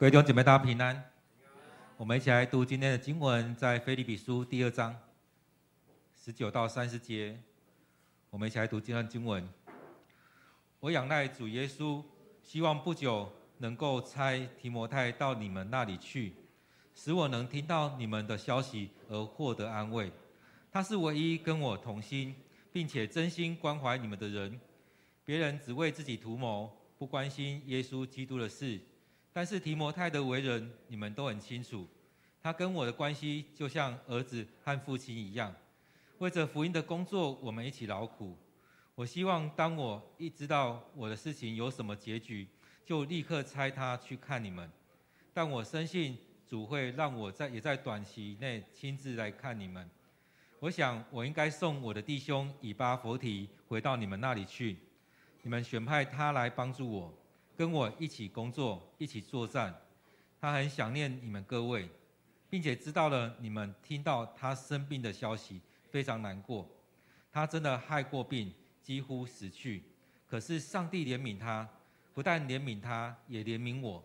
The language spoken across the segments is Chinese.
各位弟兄姐妹，大家平安。我们一起来读今天的经文，在腓立比书第二章十九到三十节。我们一起来读这段经文。我仰赖主耶稣，希望不久能够差提摩太到你们那里去，使我能听到你们的消息而获得安慰。他是唯一跟我同心，并且真心关怀你们的人。别人只为自己图谋，不关心耶稣基督的事。但是提摩太的为人，你们都很清楚。他跟我的关系就像儿子和父亲一样。为着福音的工作，我们一起劳苦。我希望当我一知道我的事情有什么结局，就立刻差他去看你们。但我深信主会让我在也在短期内亲自来看你们。我想我应该送我的弟兄以巴弗提回到你们那里去。你们选派他来帮助我。跟我一起工作，一起作战。他很想念你们各位，并且知道了你们听到他生病的消息，非常难过。他真的害过病，几乎死去。可是上帝怜悯他，不但怜悯他，也怜悯我，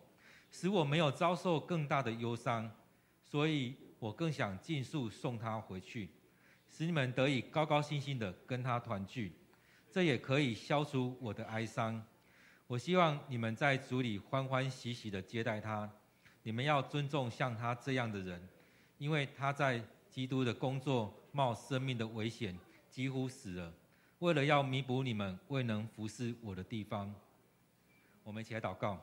使我没有遭受更大的忧伤。所以我更想尽速送他回去，使你们得以高高兴兴地跟他团聚。这也可以消除我的哀伤。我希望你们在主里欢欢喜喜的接待他。你们要尊重像他这样的人，因为他在基督的工作冒生命的危险，几乎死了，为了要弥补你们未能服侍我的地方。我们一起来祷告。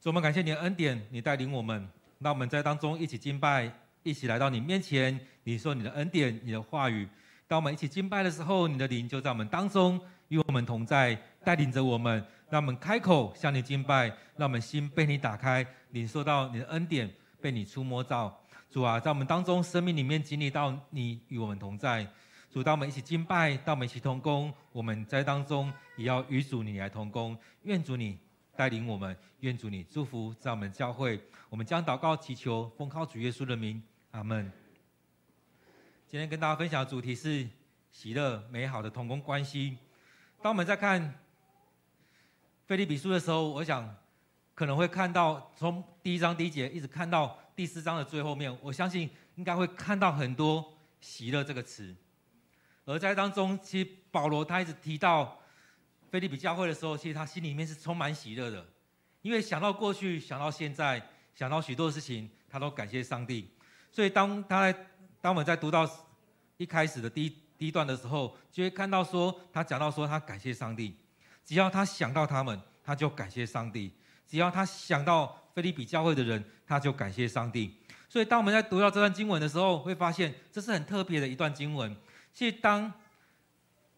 主，我们感谢你的恩典，你带领我们，让我们在当中一起敬拜，一起来到你面前。你说你的恩典，你的话语。当我们一起敬拜的时候，你的灵就在我们当中，与我们同在，带领着我们，让我们开口向你敬拜，让我们心被你打开，领受到你的恩典，被你触摸到。主啊，在我们当中，生命里面经历到你与我们同在。主，当我们一起敬拜，当我们一起同工，我们在当中也要与主你来同工。愿主你带领我们，愿主你祝福在我们教会。我们将祷告祈求，奉靠主耶稣的名，阿门。今天跟大家分享的主题是喜乐美好的同工关系。当我们在看腓立比书的时候，我想可能会看到从第一章第一节一直看到第四章的最后面，我相信应该会看到很多喜乐这个词。而在当中，其实保罗他一直提到腓立比教会的时候，其实他心里面是充满喜乐的，因为想到过去，想到现在，想到许多事情，他都感谢上帝。所以当他在当我们在读到一开始的第一第一段的时候，就会看到说，他讲到说，他感谢上帝，只要他想到他们，他就感谢上帝；只要他想到腓利比教会的人，他就感谢上帝。所以，当我们在读到这段经文的时候，会发现这是很特别的一段经文。其实，当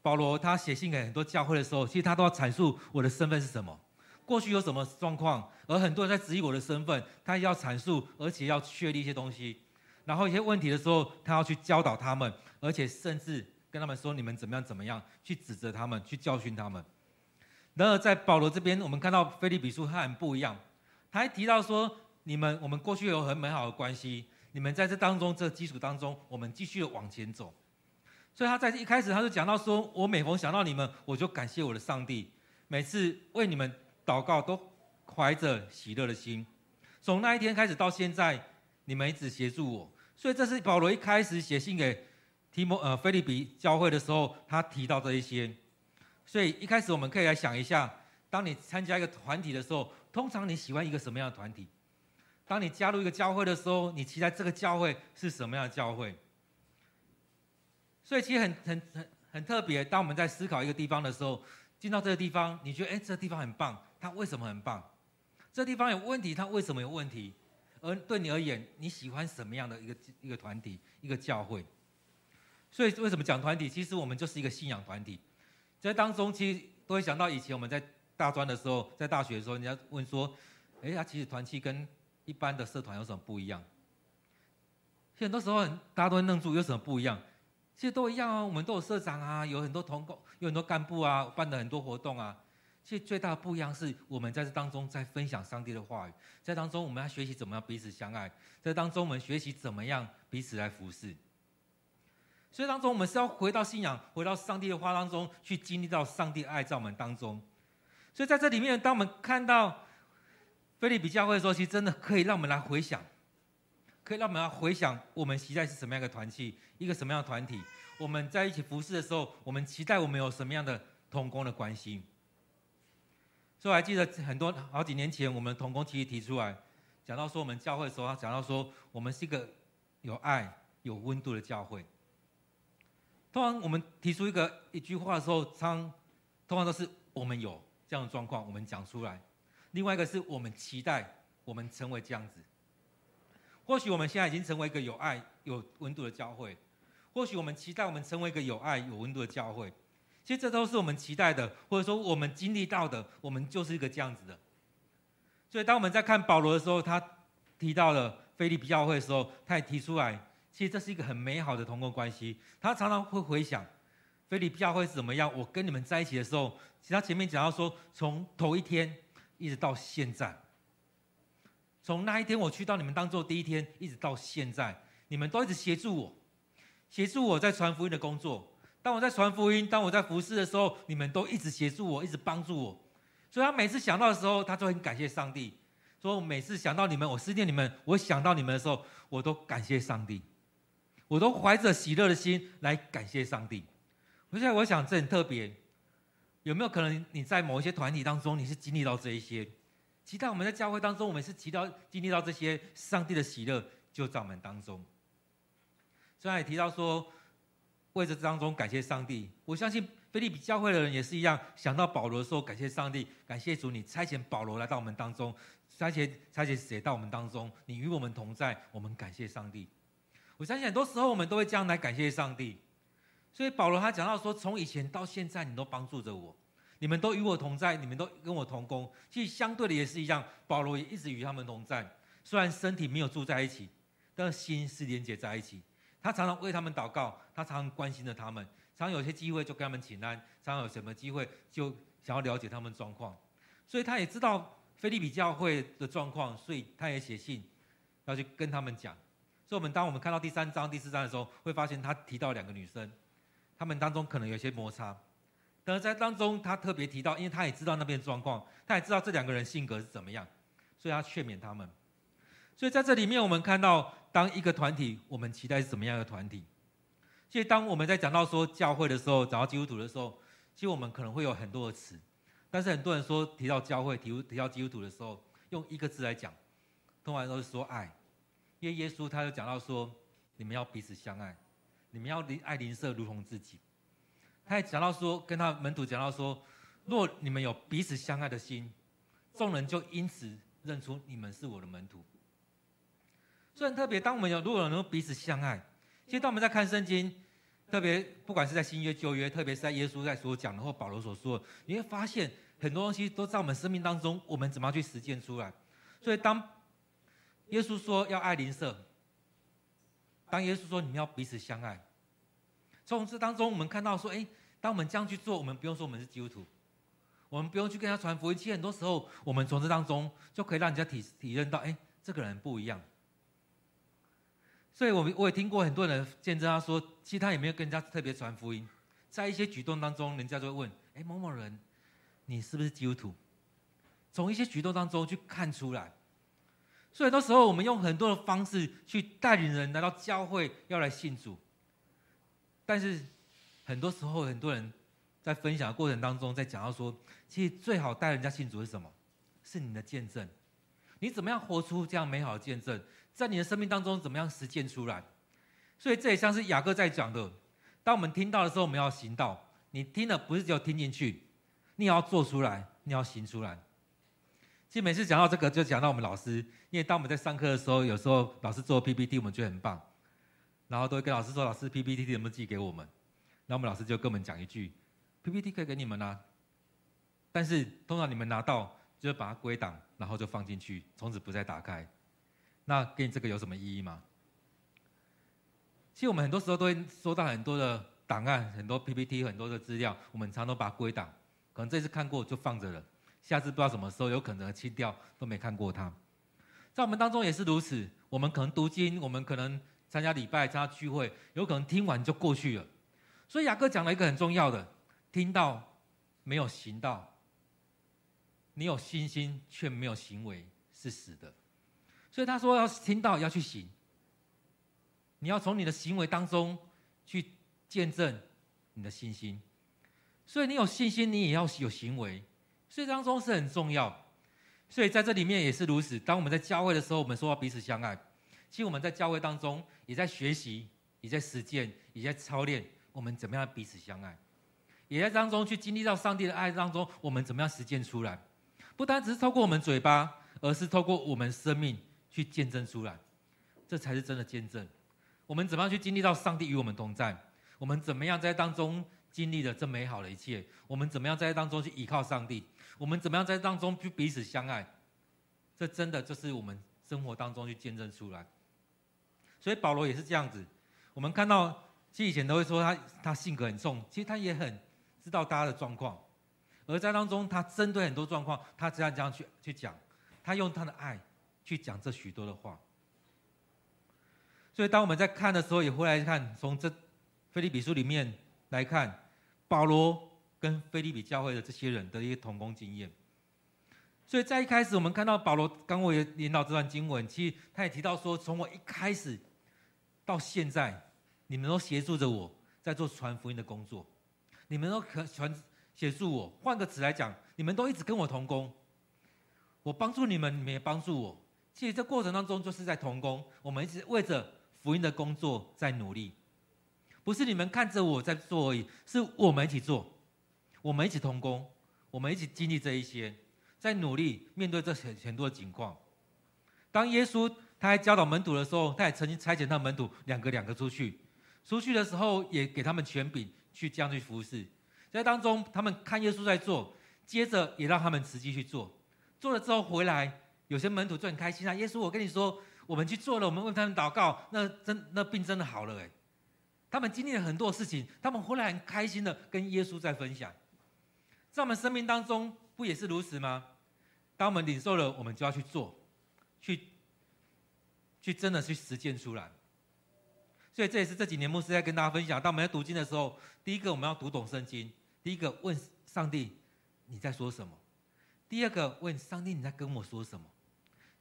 保罗他写信给很多教会的时候，其实他都要阐述我的身份是什么，过去有什么状况，而很多人在质疑我的身份，他要阐述，而且要确立一些东西。然后一些问题的时候，他要去教导他们，而且甚至跟他们说，你们怎么样怎么样，去指责他们，去教训他们。然而在保罗这边，我们看到腓利比书他很不一样，他还提到说，你们我们过去有很美好的关系，你们在这当中这基础当中，我们继续往前走。所以他在一开始他就讲到说，我每逢想到你们，我就感谢我的上帝，每次为你们祷告都怀着喜乐的心。从那一天开始到现在，你们一直协助我。所以这是保罗一开始写信给提摩呃腓利比教会的时候，他提到这一些。所以一开始我们可以来想一下，当你参加一个团体的时候，通常你喜欢一个什么样的团体？当你加入一个教会的时候，你期待这个教会是什么样的教会？所以其实很很很很特别。当我们在思考一个地方的时候，进到这个地方，你觉得哎，这个地方很棒，它为什么很棒？这地方有问题，它为什么有问题？而对你而言，你喜欢什么样的一个一个团体、一个教会？所以为什么讲团体？其实我们就是一个信仰团体。在当中，其实都会想到以前我们在大专的时候，在大学的时候，人家问说：“哎呀，其实团契跟一般的社团有什么不一样？”其实很多时候，大家都会愣住，有什么不一样？其实都一样啊，我们都有社长啊，有很多同工，有很多干部啊，办的很多活动啊。其实最大的不一样是我们在这当中在分享上帝的话语，在当中我们要学习怎么样彼此相爱，在当中我们学习怎么样彼此来服侍。所以当中我们是要回到信仰，回到上帝的话当中去经历到上帝爱在我们当中。所以在这里面，当我们看到腓立比教会的时候，其实真的可以让我们来回想，可以让我们来回想，我们期待是什么样的团契，一个什么样的团体。我们在一起服侍的时候，我们期待我们有什么样的同工的关系。所以我还记得很多好几年前，我们同工其实提出来，讲到说我们教会的时候，他讲到说我们是一个有爱、有温度的教会。通常我们提出一个一句话的时候，常通常都是我们有这样的状况，我们讲出来。另外一个是我们期待我们成为这样子。或许我们现在已经成为一个有爱、有温度的教会。或许我们期待我们成为一个有爱、有温度的教会，其实这都是我们期待的，或者说我们经历到的，我们就是一个这样子的。所以当我们在看保罗的时候，他提到了腓立比教会的时候，他也提出来，其实这是一个很美好的同工关系。他常常会回想腓立比教会是怎么样，我跟你们在一起的时候，其实他前面讲到说，从头一天一直到现在，从那一天我去到你们当中第一天，一直到现在，你们都一直协助我。协助我在传福音的工作。当我在传福音，当我在服侍的时候，你们都一直协助我，一直帮助我。所以他每次想到的时候，他就很感谢上帝。说我每次想到你们，我思念你们，我想到你们的时候，我都感谢上帝，我都怀着喜乐的心来感谢上帝。我现在我想这很特别，有没有可能你在某一些团体当中，你是经历到这一些？其他我们在教会当中，我们是提到经历到这些上帝的喜乐，就在我们当中。虽然也提到说，为这当中感谢上帝。我相信菲利比教会的人也是一样，想到保罗的时候，感谢上帝，感谢主，你差遣保罗来到我们当中，差遣差遣谁到我们当中，你与我们同在，我们感谢上帝。我相信很多时候我们都会这样来感谢上帝。所以保罗他讲到说，从以前到现在，你都帮助着我，你们都与我同在，你们都跟我同工。其实相对的也是一样，保罗也一直与他们同在，虽然身体没有住在一起，但心是连接在一起。他常常为他们祷告，他常常关心着他们，常有些机会就跟他们请安，常有什么机会就想要了解他们状况，所以他也知道腓利比教会的状况，所以他也写信要去跟他们讲。所以，我们当我们看到第三章、第四章的时候，会发现他提到两个女生，他们当中可能有些摩擦，但是在当中他特别提到，因为他也知道那边状况，他也知道这两个人性格是怎么样，所以他劝勉他们。所以在这里面，我们看到，当一个团体，我们期待是怎么样的团体？其实，当我们在讲到说教会的时候，讲到基督徒的时候，其实我们可能会有很多的词，但是很多人说提到教会、提提到基督徒的时候，用一个字来讲，通常都是说爱，因为耶稣他就讲到说，你们要彼此相爱，你们要爱邻舍如同自己。他也讲到说，跟他门徒讲到说，若你们有彼此相爱的心，众人就因此认出你们是我的门徒。虽然特别，当我们有如果能够彼此相爱，其实当我们在看圣经，特别不管是在新约旧约，特别是在耶稣在所讲的或保罗所说，你会发现很多东西都在我们生命当中，我们怎么样去实践出来？所以当耶稣说要爱邻舍，当耶稣说你们要彼此相爱，从这当中我们看到说，哎，当我们这样去做，我们不用说我们是基督徒，我们不用去跟他传福音，其实很多时候我们从这当中就可以让人家体体认到，哎，这个人不一样。所以，我我也听过很多人见证，他说，其实他也没有跟人家特别传福音，在一些举动当中，人家就会问：“哎，某某人，你是不是基督徒？”从一些举动当中去看出来。所以，很多时候我们用很多的方式去带领人来到教会，要来信主。但是，很多时候很多人在分享的过程当中，在讲到说，其实最好带人家信主是什么？是你的见证。你怎么样活出这样美好的见证？在你的生命当中，怎么样实践出来？所以这也像是雅各在讲的：当我们听到的时候，我们要行道。你听了不是只有听进去，你也要做出来，你要行出来。其实每次讲到这个，就讲到我们老师，因为当我们在上课的时候，有时候老师做 PPT，我们觉得很棒，然后都会跟老师说：“老师，PPT 能不能寄给我们？”然后我们老师就跟我们讲一句：“PPT 可以给你们拿，但是通常你们拿到就是把它归档，然后就放进去，从此不再打开。”那给你这个有什么意义吗？其实我们很多时候都会收到很多的档案、很多 PPT、很多的资料，我们常常都把它归档，可能这次看过就放着了，下次不知道什么时候有可能清掉，都没看过它。在我们当中也是如此，我们可能读经，我们可能参加礼拜、参加聚会，有可能听完就过去了。所以雅各讲了一个很重要的：听到没有行到，你有信心却没有行为是死的。所以他说要听到要去行，你要从你的行为当中去见证你的信心。所以你有信心，你也要有行为，所以当中是很重要。所以在这里面也是如此。当我们在教会的时候，我们说要彼此相爱。其实我们在教会当中也在学习，也在实践，也在操练我们怎么样彼此相爱，也在当中去经历到上帝的爱当中，我们怎么样实践出来。不单只是透过我们嘴巴，而是透过我们生命去见证出来，这才是真的见证。我们怎么样去经历到上帝与我们同在？我们怎么样在当中？经历了这美好的一切，我们怎么样在当中去依靠上帝？我们怎么样在当中去彼此相爱？这真的就是我们生活当中去见证出来。所以保罗也是这样子。我们看到，其实以前都会说他他性格很重，其实他也很知道大家的状况，而在当中他针对很多状况，他这样这样去去讲，他用他的爱去讲这许多的话。所以当我们在看的时候，也会来看从这腓利比书里面。来看保罗跟腓利比教会的这些人的一些同工经验，所以在一开始我们看到保罗刚我也引导这段经文，其实他也提到说，从我一开始到现在，你们都协助着我在做传福音的工作，你们都可传协助我。换个词来讲，你们都一直跟我同工，我帮助你们，你们也帮助我。其实这过程当中就是在同工，我们一直为着福音的工作在努力。不是你们看着我在做而已，是我们一起做，我们一起同工，我们一起经历这一些，在努力面对这很很多的情况。当耶稣他还教导门徒的时候，他也曾经差遣他门徒两个两个出去，出去的时候也给他们权柄去这样去服侍。在当中，他们看耶稣在做，接着也让他们实际去做，做了之后回来，有些门徒就很开心啊。耶稣，我跟你说，我们去做了，我们为他们祷告，那真那病真的好了哎。他们经历了很多事情，他们回来很开心的跟耶稣在分享。在我们生命当中，不也是如此吗？当我们领受了，我们就要去做，去，去真的去实践出来。所以这也是这几年牧师在跟大家分享。当我们在读经的时候，第一个我们要读懂圣经，第一个问上帝你在说什么？第二个问上帝你在跟我说什么？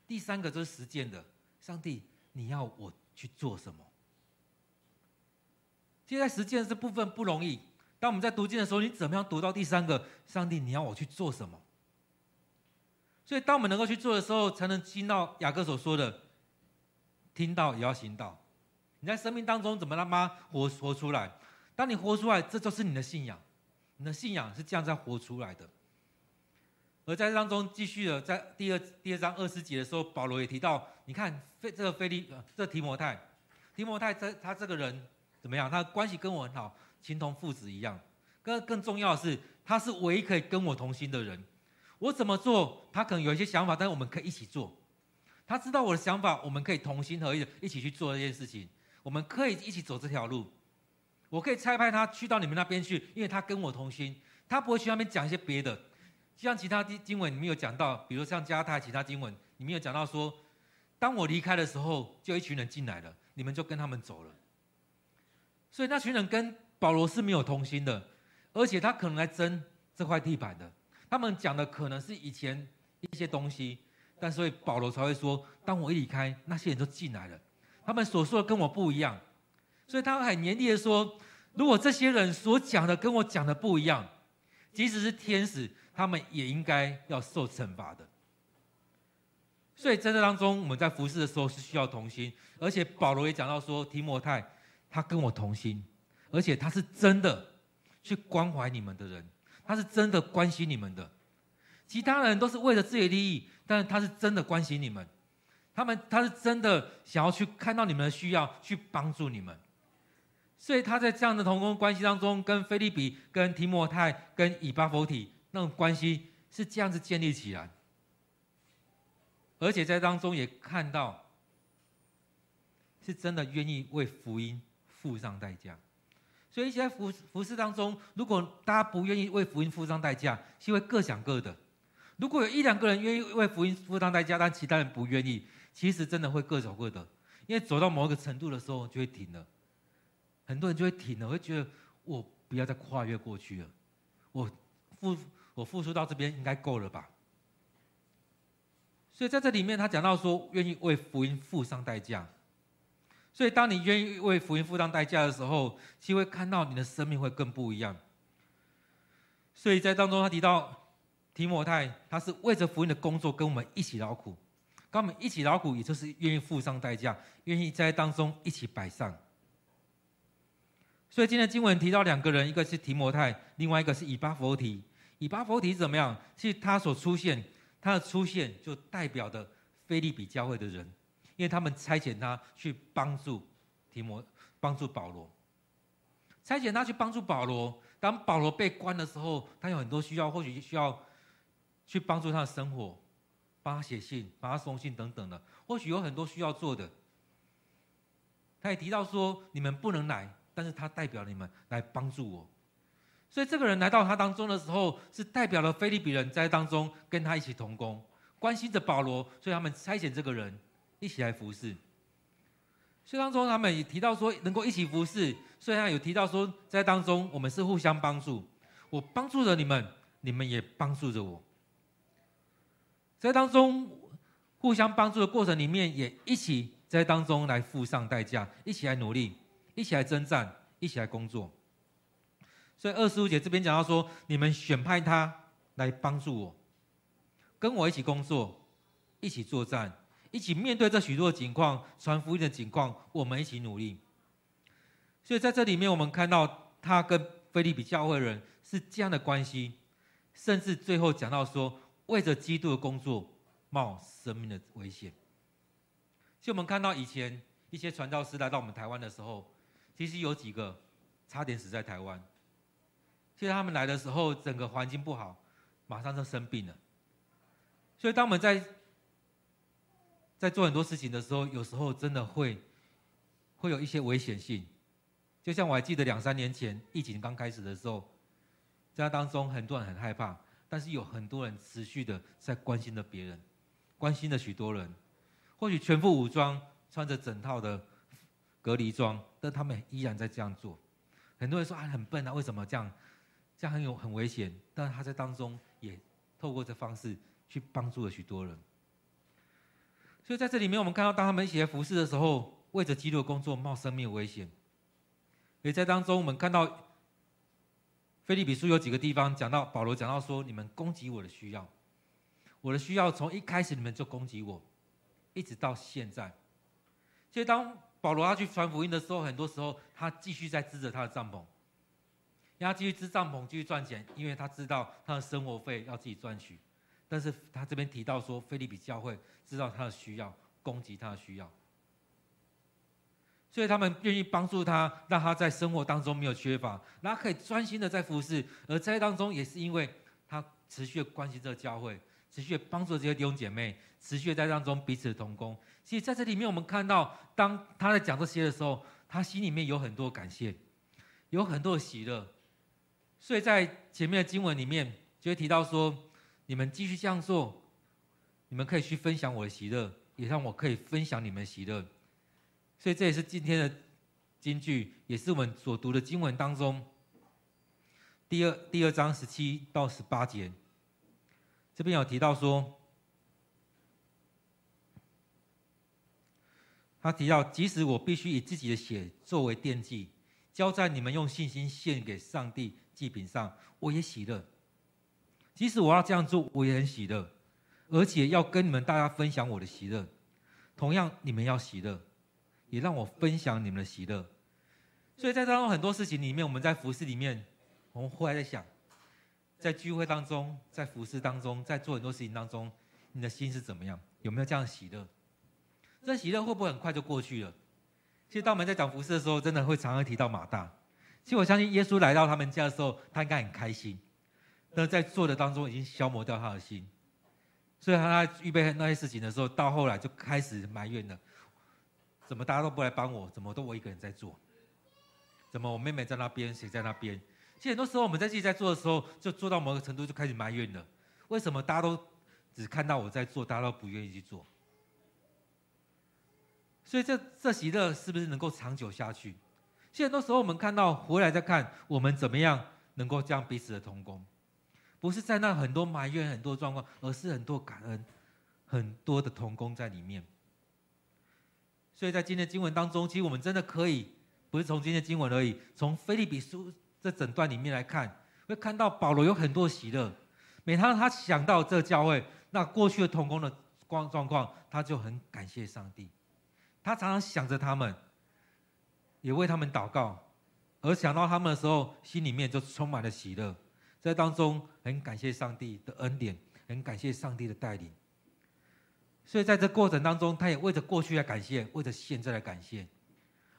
第三个就是实践的，上帝你要我去做什么？现在实践这部分不容易。当我们在读经的时候，你怎么样读到第三个？上帝，你要我去做什么？所以，当我们能够去做的时候，才能听到雅各所说的：听到也要行道。你在生命当中怎么让妈活活出来？当你活出来，这就是你的信仰。你的信仰是这样在活出来的。而在当中，继续的在第二第二章二十节的时候，保罗也提到：你看，这个腓利呃，这、提摩太，提摩太这他这个人。怎么样？他关系跟我很好，情同父子一样。更更重要的是，他是唯一可以跟我同心的人。我怎么做，他可能有一些想法，但是我们可以一起做。他知道我的想法，我们可以同心合意的一起去做这件事情。我们可以一起走这条路。我可以差派他去到你们那边去，因为他跟我同心，他不会去那边讲一些别的。就像其他经经文里面有讲到，比如像加泰其他经文里面有讲到说，当我离开的时候，就一群人进来了，你们就跟他们走了。所以那群人跟保罗是没有同心的，而且他可能来争这块地板的。他们讲的可能是以前一些东西，但所以保罗才会说：当我一离开，那些人都进来了，他们所说的跟我不一样。所以他很严厉的说：如果这些人所讲的跟我讲的不一样，即使是天使，他们也应该要受惩罚的。所以在这当中，我们在服侍的时候是需要同心，而且保罗也讲到说：提摩太。他跟我同心，而且他是真的去关怀你们的人，他是真的关心你们的。其他人都是为了自己的利益，但是他是真的关心你们，他们他是真的想要去看到你们的需要，去帮助你们。所以他在这样的同工关系当中，跟腓立比、跟提摩太、跟以巴弗提那种关系是这样子建立起来，而且在当中也看到是真的愿意为福音。付上代价，所以一些服服侍当中，如果大家不愿意为福音付上代价，是会各想各的。如果有一两个人愿意为福音付上代价，但其他人不愿意，其实真的会各走各的。因为走到某一个程度的时候，就会停了。很多人就会停了，会觉得我不要再跨越过去了。我付我付出到这边应该够了吧？所以在这里面，他讲到说，愿意为福音付上代价。所以，当你愿意为福音付上代价的时候，其实会看到你的生命会更不一样。所以在当中，他提到提摩太，他是为着福音的工作跟我们一起劳苦，跟我们一起劳苦，也就是愿意付上代价，愿意在当中一起摆上。所以今天经文提到两个人，一个是提摩太，另外一个是以巴弗提。以巴弗提怎么样？是他所出现，他的出现就代表的菲利比教会的人。因为他们差遣他去帮助提摩，帮助保罗。差遣他去帮助保罗。当保罗被关的时候，他有很多需要，或许需要去帮助他的生活，帮他写信，帮他送信等等的，或许有很多需要做的。他也提到说：“你们不能来，但是他代表你们来帮助我。”所以这个人来到他当中的时候，是代表了腓立比人在当中跟他一起同工，关心着保罗，所以他们差遣这个人。一起来服侍，所以当中他们也提到说能够一起服侍，所以他有提到说在当中我们是互相帮助，我帮助着你们，你们也帮助着我，在当中互相帮助的过程里面，也一起在当中来付上代价，一起来努力，一起来征战，一起来工作。所以二十五节这边讲到说，你们选派他来帮助我，跟我一起工作，一起作战。一起面对这许多的情况，传福音的情况，我们一起努力。所以在这里面，我们看到他跟腓利比教会人是这样的关系，甚至最后讲到说，为着基督的工作，冒生命的危险。就我们看到以前一些传教士来到我们台湾的时候，其实有几个差点死在台湾。其实他们来的时候，整个环境不好，马上就生病了。所以当我们在在做很多事情的时候，有时候真的会会有一些危险性。就像我还记得两三年前疫情刚开始的时候，在当中很多人很害怕，但是有很多人持续的在关心着别人，关心着许多人。或许全副武装，穿着整套的隔离装，但他们依然在这样做。很多人说啊，很笨啊，为什么这样？这样很有很危险。但他在当中也透过这方式去帮助了许多人。所以在这里面，我们看到，当他们一起来服侍的时候，为着基督的工作冒生命危险。所以在当中，我们看到腓立比书有几个地方讲到保罗讲到说：“你们攻击我的需要，我的需要从一开始你们就攻击我，一直到现在。”所以当保罗他去传福音的时候，很多时候他继续在支着他的帐篷，他继续支帐篷，继续赚钱，因为他知道他的生活费要自己赚取。但是他这边提到说，腓利比教会知道他的需要，供给他的需要，所以他们愿意帮助他，让他在生活当中没有缺乏，然后可以专心的在服侍。而在当中，也是因为他持续的关心这个教会，持续帮助这些弟兄姐妹，持续在当中彼此同工。其实在这里面，我们看到，当他在讲这些的时候，他心里面有很多感谢，有很多的喜乐。所以在前面的经文里面就会提到说。你们继续这样做，你们可以去分享我的喜乐，也让我可以分享你们的喜乐。所以这也是今天的金句，也是我们所读的经文当中第二第二章十七到十八节。这边有提到说，他提到，即使我必须以自己的血作为奠祭，交在你们用信心献给上帝祭品上，我也喜乐。即使我要这样做，我也很喜乐，而且要跟你们大家分享我的喜乐。同样，你们要喜乐，也让我分享你们的喜乐。所以在当中很多事情里面，我们在服侍里面，我们后来在想，在聚会当中，在服侍当中，在做很多事情当中，你的心是怎么样？有没有这样喜乐？这喜乐会不会很快就过去了？其实当我们在讲服侍的时候，真的会常常提到马大。其实我相信耶稣来到他们家的时候，他应该很开心。那在做的当中已经消磨掉他的心，所以他在预备那些事情的时候，到后来就开始埋怨了：怎么大家都不来帮我？怎么都我一个人在做？怎么我妹妹在那边，谁在那边？其实很多时候我们在自己在做的时候，就做到某个程度就开始埋怨了：为什么大家都只看到我在做，大家都不愿意去做？所以这这喜乐是不是能够长久下去？其实很多时候我们看到回来再看，我们怎么样能够这样彼此的同工？不是在那很多埋怨、很多状况，而是很多感恩，很多的同工在里面。所以在今天的经文当中，其实我们真的可以，不是从今天的经文而已，从腓利比书这整段里面来看，会看到保罗有很多喜乐。每当他想到这教会，那过去的同工的光状况，他就很感谢上帝。他常常想着他们，也为他们祷告，而想到他们的时候，心里面就充满了喜乐。在当中很感谢上帝的恩典，很感谢上帝的带领。所以在这过程当中，他也为着过去来感谢，为着现在来感谢，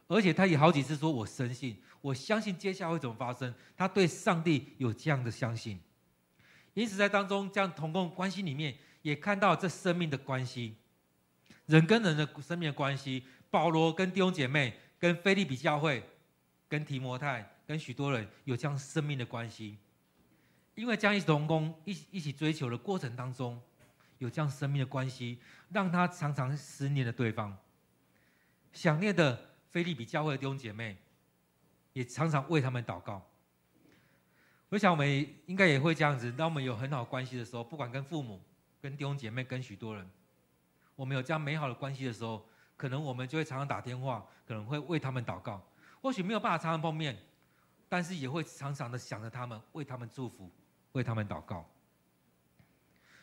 而且他也好几次说：“我深信，我相信接下来会怎么发生。”他对上帝有这样的相信。因此，在当中这样同工关系里面，也看到这生命的关系，人跟人的生命的关系。保罗跟弟兄姐妹、跟腓利比教会、跟提摩太、跟许多人有这样生命的关系。因为这样一起同工、一一起追求的过程当中，有这样生命的关系，让他常常思念的对方，想念的菲利比教会的弟兄姐妹，也常常为他们祷告。我想我们应该也会这样子。当我们有很好关系的时候，不管跟父母、跟弟兄姐妹、跟许多人，我们有这样美好的关系的时候，可能我们就会常常打电话，可能会为他们祷告。或许没有办法常常碰面，但是也会常常的想着他们，为他们祝福，为他们祷告。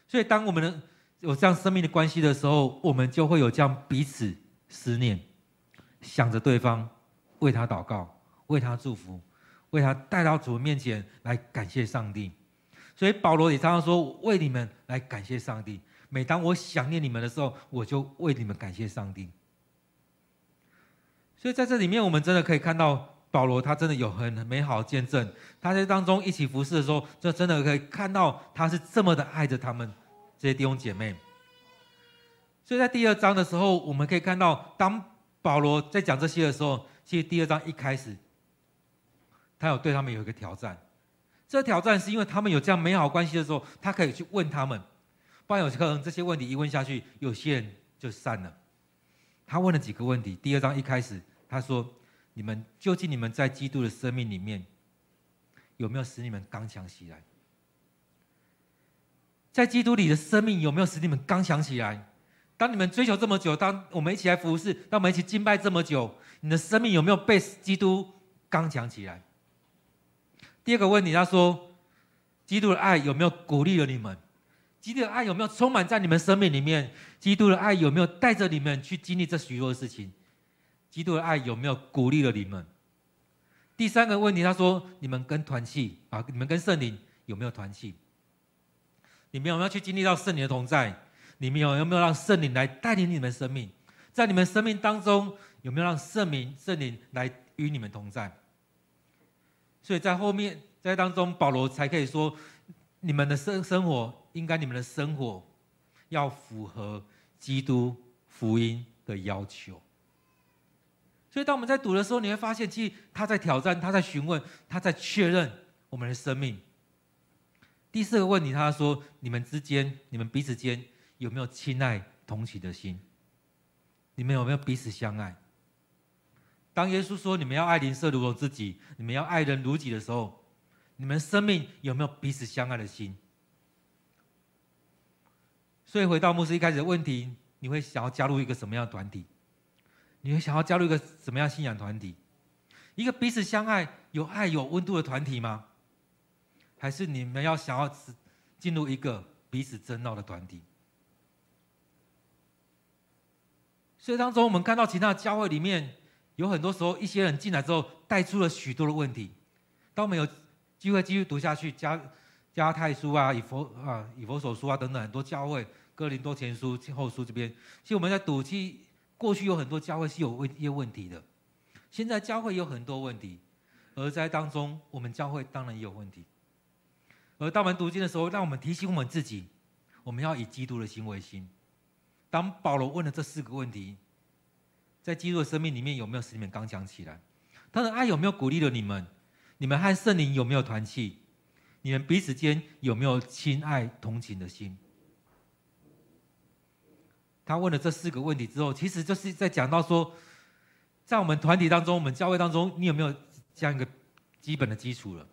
所以，当我们有这样生命的关系的时候，我们就会有这样彼此思念，想着对方，为他祷告，为他祝福。为他带到主面前来感谢上帝，所以保罗也常常说：“为你们来感谢上帝。”每当我想念你们的时候，我就为你们感谢上帝。所以在这里面，我们真的可以看到保罗他真的有很美好的见证。他在当中一起服侍的时候，就真的可以看到他是这么的爱着他们这些弟兄姐妹。所以在第二章的时候，我们可以看到，当保罗在讲这些的时候，其实第二章一开始。他有对他们有一个挑战，这挑战是因为他们有这样美好关系的时候，他可以去问他们，不然有可能这些问题一问下去，有些人就散了。他问了几个问题，第二章一开始他说：“你们究竟你们在基督的生命里面，有没有使你们刚强起来？在基督里的生命有没有使你们刚强起来？当你们追求这么久，当我们一起来服侍，当我们一起敬拜这么久，你的生命有没有被基督刚强起来？”第二个问题，他说：“基督的爱有没有鼓励了你们？基督的爱有没有充满在你们生命里面？基督的爱有没有带着你们去经历这许多的事情？基督的爱有没有鼓励了你们？”第三个问题，他说：“你们跟团契啊，你们跟圣灵有没有团契？你们有没有去经历到圣灵的同在？你们有有没有让圣灵来带领你们生命？在你们生命当中，有没有让圣灵圣灵来与你们同在？”所以在后面在当中，保罗才可以说，你们的生生活应该你们的生活要符合基督福音的要求。所以当我们在读的时候，你会发现，其实他在挑战，他在询问，他在确认我们的生命。第四个问题，他说：你们之间，你们彼此间有没有亲爱同情的心？你们有没有彼此相爱？当耶稣说：“你们要爱邻舍如同自己，你们要爱人如己的时候，你们生命有没有彼此相爱的心？”所以回到牧师一开始的问题，你会想要加入一个什么样的团体？你会想要加入一个什么样信仰团体？一个彼此相爱、有爱、有温度的团体吗？还是你们要想要进入一个彼此争闹的团体？所以当中，我们看到其他的教会里面。有很多时候，一些人进来之后，带出了许多的问题。当我们有机会继续读下去，加加太书啊、以佛啊、以佛所书啊等等很多教会，哥林多前书、后书这边，其实我们在读，其过去有很多教会是有问一些问题的。现在教会有很多问题，而在当中，我们教会当然也有问题。而当我们读经的时候，让我们提醒我们自己，我们要以基督的心为心。当保罗问了这四个问题。在基督的生命里面，有没有使你们刚强起来？他的爱有没有鼓励了你们？你们和圣灵有没有团契？你们彼此间有没有亲爱同情的心？他问了这四个问题之后，其实就是在讲到说，在我们团体当中，我们教会当中，你有没有这样一个基本的基础了？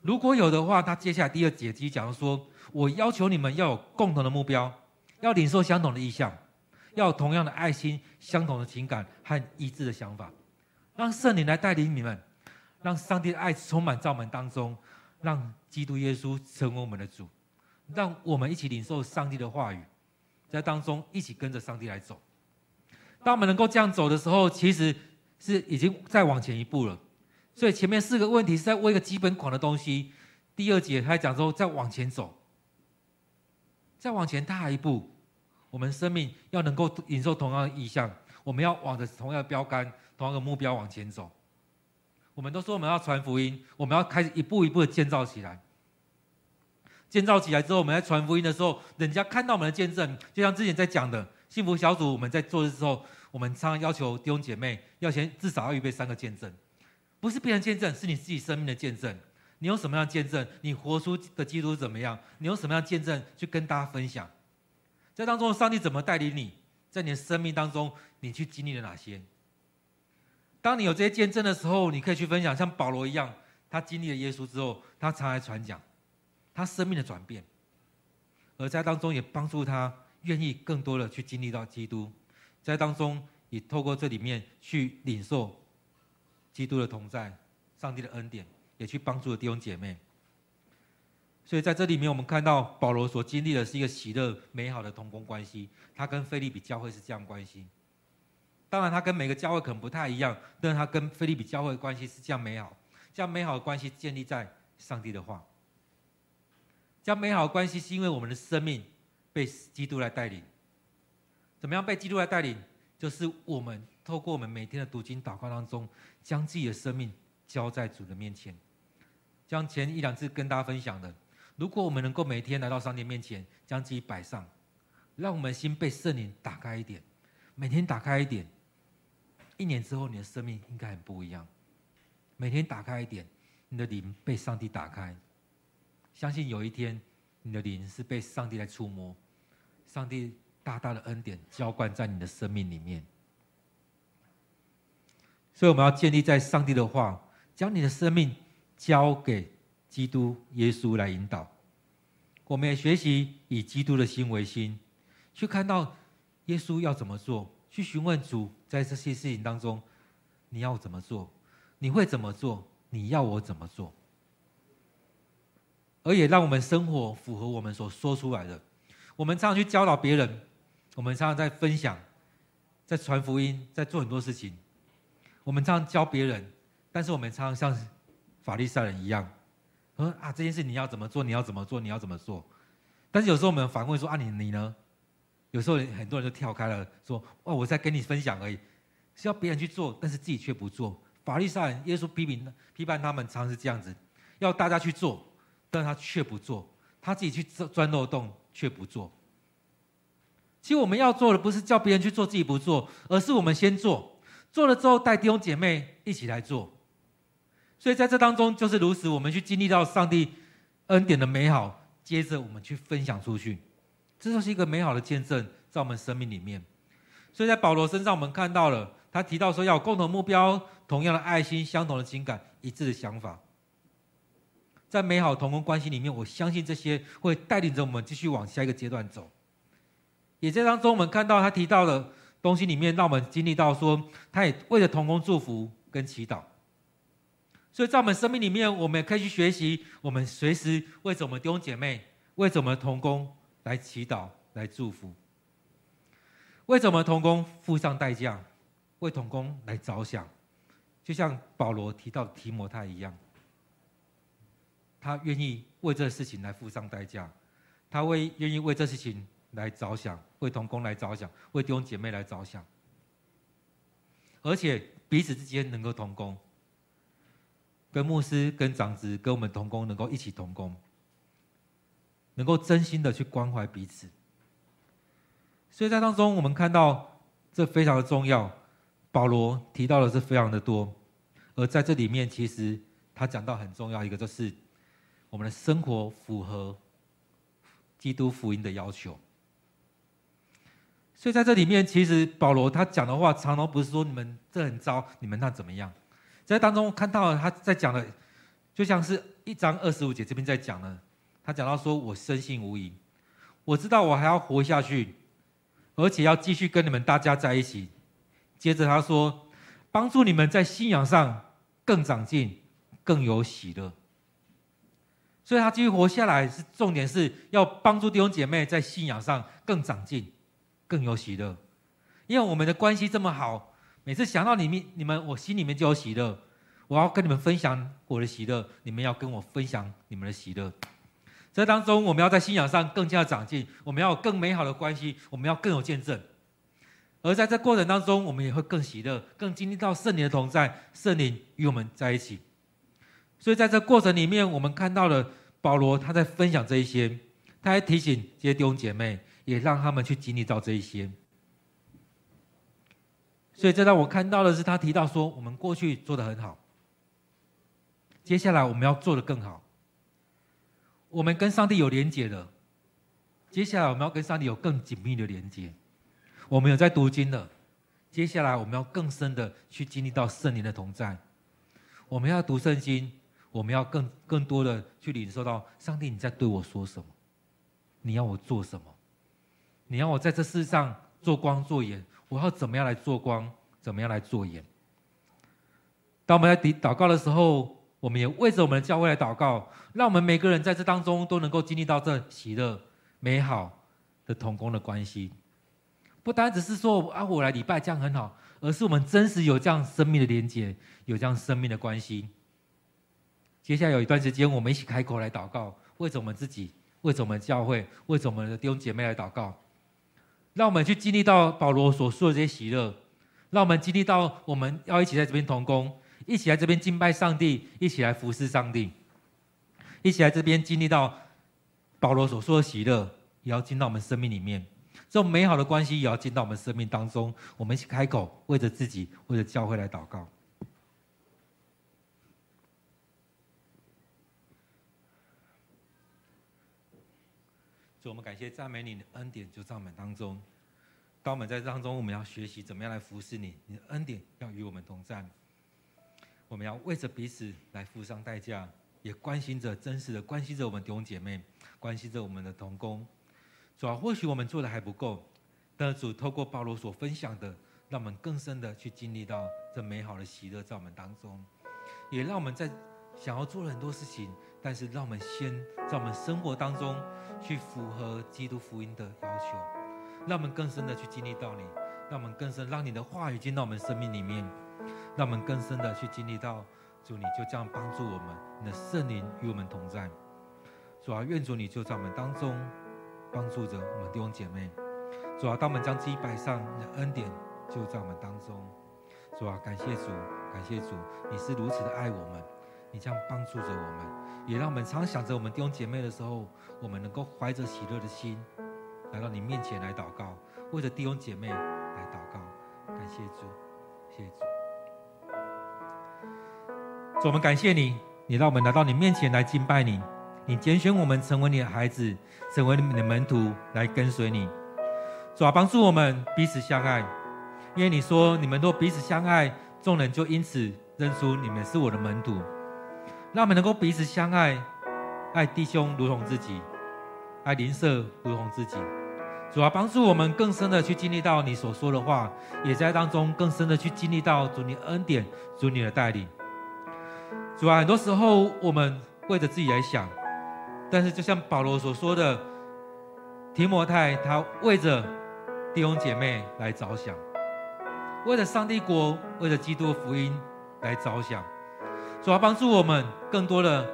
如果有的话，他接下来第二节继续讲说，我要求你们要有共同的目标，要领受相同的意向，要同样的爱心、相同的情感和一致的想法，让圣灵来带领你们，让上帝的爱充满在我们当中，让基督耶稣成为我们的主，让我们一起领受上帝的话语，在当中一起跟着上帝来走。当我们能够这样走的时候，其实是已经再往前一步了。所以前面四个问题是在问一个基本款的东西。第二节他讲说，再往前走，再往前踏一步，我们生命要能够忍受同样的意向，我们要往着同样的标杆、同样的目标往前走。我们都说我们要传福音，我们要开始一步一步的建造起来。建造起来之后，我们在传福音的时候，人家看到我们的见证，就像之前在讲的幸福小组，我们在做的时候，我们常常要求弟兄姐妹要先至少要预备三个见证，不是别人见证，是你自己生命的见证。你有什么样见证？你活出的基督怎么样？你有什么样见证去跟大家分享？在当中，上帝怎么带领你？在你的生命当中，你去经历了哪些？当你有这些见证的时候，你可以去分享，像保罗一样，他经历了耶稣之后，他常来传讲他生命的转变，而在当中也帮助他愿意更多的去经历到基督，在当中也透过这里面去领受基督的同在，上帝的恩典。也去帮助了弟兄姐妹，所以在这里面，我们看到保罗所经历的是一个喜乐美好的同工关系。他跟腓利比教会是这样关系，当然他跟每个教会可能不太一样，但是他跟腓利比教会的关系是这样美好，这样美好的关系建立在上帝的话。这样美好的关系是因为我们的生命被基督来带领。怎么样被基督来带领？就是我们透过我们每天的读经祷告当中，将自己的生命交在主的面前。将前一两次跟大家分享的，如果我们能够每天来到上帝面前，将自己摆上，让我们心被圣灵打开一点，每天打开一点，一年之后你的生命应该很不一样。每天打开一点，你的灵被上帝打开，相信有一天你的灵是被上帝来触摸，上帝大大的恩典浇灌在你的生命里面。所以我们要建立在上帝的话，将你的生命。交给基督耶稣来引导，我们也学习以基督的心为心，去看到耶稣要怎么做，去询问主在这些事情当中，你要怎么做，你会怎么做，你要我怎么做，而也让我们生活符合我们所说出来的。我们常常去教导别人，我们常常在分享，在传福音，在做很多事情。我们常常教别人，但是我们常常像。法利赛人一样，说啊，这件事你要怎么做？你要怎么做？你要怎么做？但是有时候我们反问说啊，你你呢？有时候很多人就跳开了，说哦，我在跟你分享而已，是要别人去做，但是自己却不做。法利赛人，耶稣批评批判他们，常常是这样子，要大家去做，但他却不做，他自己去钻漏洞却不做。其实我们要做的不是叫别人去做，自己不做，而是我们先做，做了之后带弟兄姐妹一起来做。所以在这当中，就是如此，我们去经历到上帝恩典的美好，接着我们去分享出去，这就是一个美好的见证，在我们生命里面。所以在保罗身上，我们看到了他提到说，要有共同目标、同样的爱心、相同的情感、一致的想法，在美好同工关系里面，我相信这些会带领着我们继续往下一个阶段走。也在当中，我们看到他提到的东西里面，让我们经历到说，他也为了同工祝福跟祈祷。所以在我们生命里面，我们也可以去学习，我们随时为着我们弟兄姐妹，为着我们同工来祈祷、来祝福，为着我们同工付上代价，为同工来着想，就像保罗提到提摩太一样，他愿意为这事情来付上代价，他为愿意为这事情来着想，为同工来着想，为弟兄姐妹来着想，而且彼此之间能够同工。跟牧师、跟长子、跟我们同工，能够一起同工，能够真心的去关怀彼此。所以在当中，我们看到这非常的重要。保罗提到的是非常的多，而在这里面，其实他讲到很重要一个，就是我们的生活符合基督福音的要求。所以在这里面，其实保罗他讲的话，常常不是说你们这很糟，你们那怎么样？在当中看到他在讲的，就像是一章二十五节这边在讲的，他讲到说：“我深信无疑，我知道我还要活下去，而且要继续跟你们大家在一起。接着他说，帮助你们在信仰上更长进，更有喜乐。所以他继续活下来，是重点是要帮助弟兄姐妹在信仰上更长进，更有喜乐。因为我们的关系这么好，每次想到你们，你们我心里面就有喜乐。我要跟你们分享我的喜乐，你们要跟我分享你们的喜乐。这当中，我们要在信仰上更加长进，我们要有更美好的关系，我们要更有见证。而在这过程当中，我们也会更喜乐，更经历到圣灵的同在，圣灵与我们在一起。所以在这过程里面，我们看到了保罗他在分享这一些，他还提醒这些弟兄姐妹，也让他们去经历到这一些。所以这让我看到的是，他提到说，我们过去做得很好，接下来我们要做得更好。我们跟上帝有连接的，接下来我们要跟上帝有更紧密的连接。我们有在读经的，接下来我们要更深的去经历到圣灵的同在。我们要读圣经。我们要更更多的去领受到上帝你在对我说什么，你要我做什么？你要我在这世上做光做盐，我要怎么样来做光？怎么样来做盐？当我们在祷祷告的时候，我们也为着我们的教会来祷告，让我们每个人在这当中都能够经历到这喜乐、美好的同工的关系。不单只是说啊，我来礼拜这样很好，而是我们真实有这样生命的连接，有这样生命的关系。接下来有一段时间，我们一起开口来祷告，为着我们自己，为着我们教会，为着我们的弟兄姐妹来祷告。让我们去经历到保罗所说的这些喜乐，让我们经历到我们要一起在这边同工，一起来这边敬拜上帝，一起来服侍上帝，一起来这边经历到保罗所说的喜乐，也要进到我们生命里面。这种美好的关系也要进到我们生命当中。我们一起开口，为着自己，为着教会来祷告。我们感谢赞美你的恩典就在我们当中。当我们在这当中，我们要学习怎么样来服侍你。你的恩典要与我们同在。我们要为着彼此来付上代价，也关心着真实的关心着我们弟兄姐妹，关心着我们的同工。主要或许我们做的还不够，但主透过保罗所分享的，让我们更深的去经历到这美好的喜乐在我们当中，也让我们在想要做了很多事情。但是，让我们先在我们生活当中去符合基督福音的要求，让我们更深的去经历到你，让我们更深让你的话语进到我们生命里面，让我们更深的去经历到主，你就这样帮助我们，你的圣灵与我们同在。主啊，愿主你就在我们当中帮助着我们弟兄姐妹。主啊，当我们将自己摆上，你的恩典就在我们当中。主啊，感谢主，感谢主，你是如此的爱我们，你这样帮助着我们。也让我们常想着我们弟兄姐妹的时候，我们能够怀着喜乐的心来到你面前来祷告，为着弟兄姐妹来祷告。感谢主，谢谢主。主，我们感谢你，你让我们来到你面前来敬拜你。你拣选我们成为你的孩子，成为你的门徒来跟随你。主啊，帮助我们彼此相爱，因为你说你们若彼此相爱，众人就因此认出你们是我的门徒。让我们能够彼此相爱，爱弟兄如同自己，爱邻舍如同自己。主啊，帮助我们更深的去经历到你所说的话，也在当中更深的去经历到主你恩典、主你的带领。主啊，很多时候我们为着自己来想，但是就像保罗所说的，提摩太他为着弟兄姐妹来着想，为了上帝国，为了基督福音来着想。主要帮助我们更多的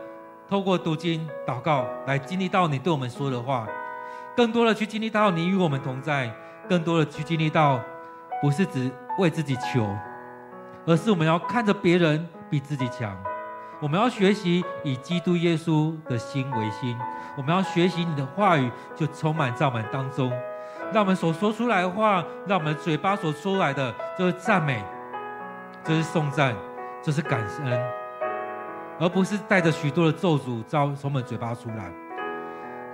透过读经、祷告来经历到你对我们说的话，更多的去经历到你与我们同在，更多的去经历到不是只为自己求，而是我们要看着别人比自己强。我们要学习以基督耶稣的心为心，我们要学习你的话语就充满在我们当中，让我们所说出来的话，让我们嘴巴所说来的就是赞美，就是颂赞，就是感恩。而不是带着许多的咒诅，从我们嘴巴出来。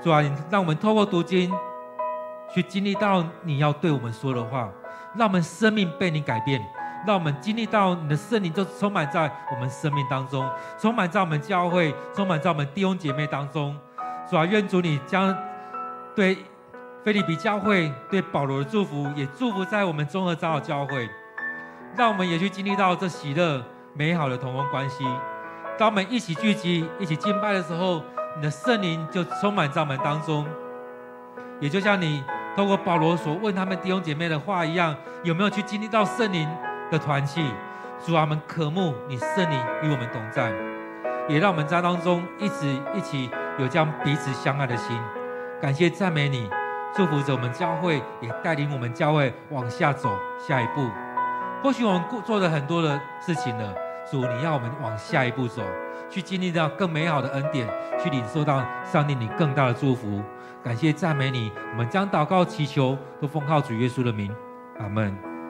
主啊，你让我们透过读经，去经历到你要对我们说的话，让我们生命被你改变，让我们经历到你的圣灵就充满在我们生命当中，充满在我们教会，充满在我们弟兄姐妹当中。主啊，愿主你将对腓利比教会对保罗的祝福，也祝福在我们综合长老教会，让我们也去经历到这喜乐美好的同工关系。当我们一起聚集、一起敬拜的时候，你的圣灵就充满在我们当中。也就像你透过保罗所问他们弟兄姐妹的话一样，有没有去经历到圣灵的团契？主啊，们渴慕你圣灵与我们同在，也让我们在当中一直一起有这样彼此相爱的心。感谢赞美你，祝福着我们教会，也带领我们教会往下走下一步。或许我们做了很多的事情了，主，你要我们往下一步走，去经历到更美好的恩典，去领受到上帝你更大的祝福。感谢赞美你，我们将祷告祈求都奉靠主耶稣的名，阿门。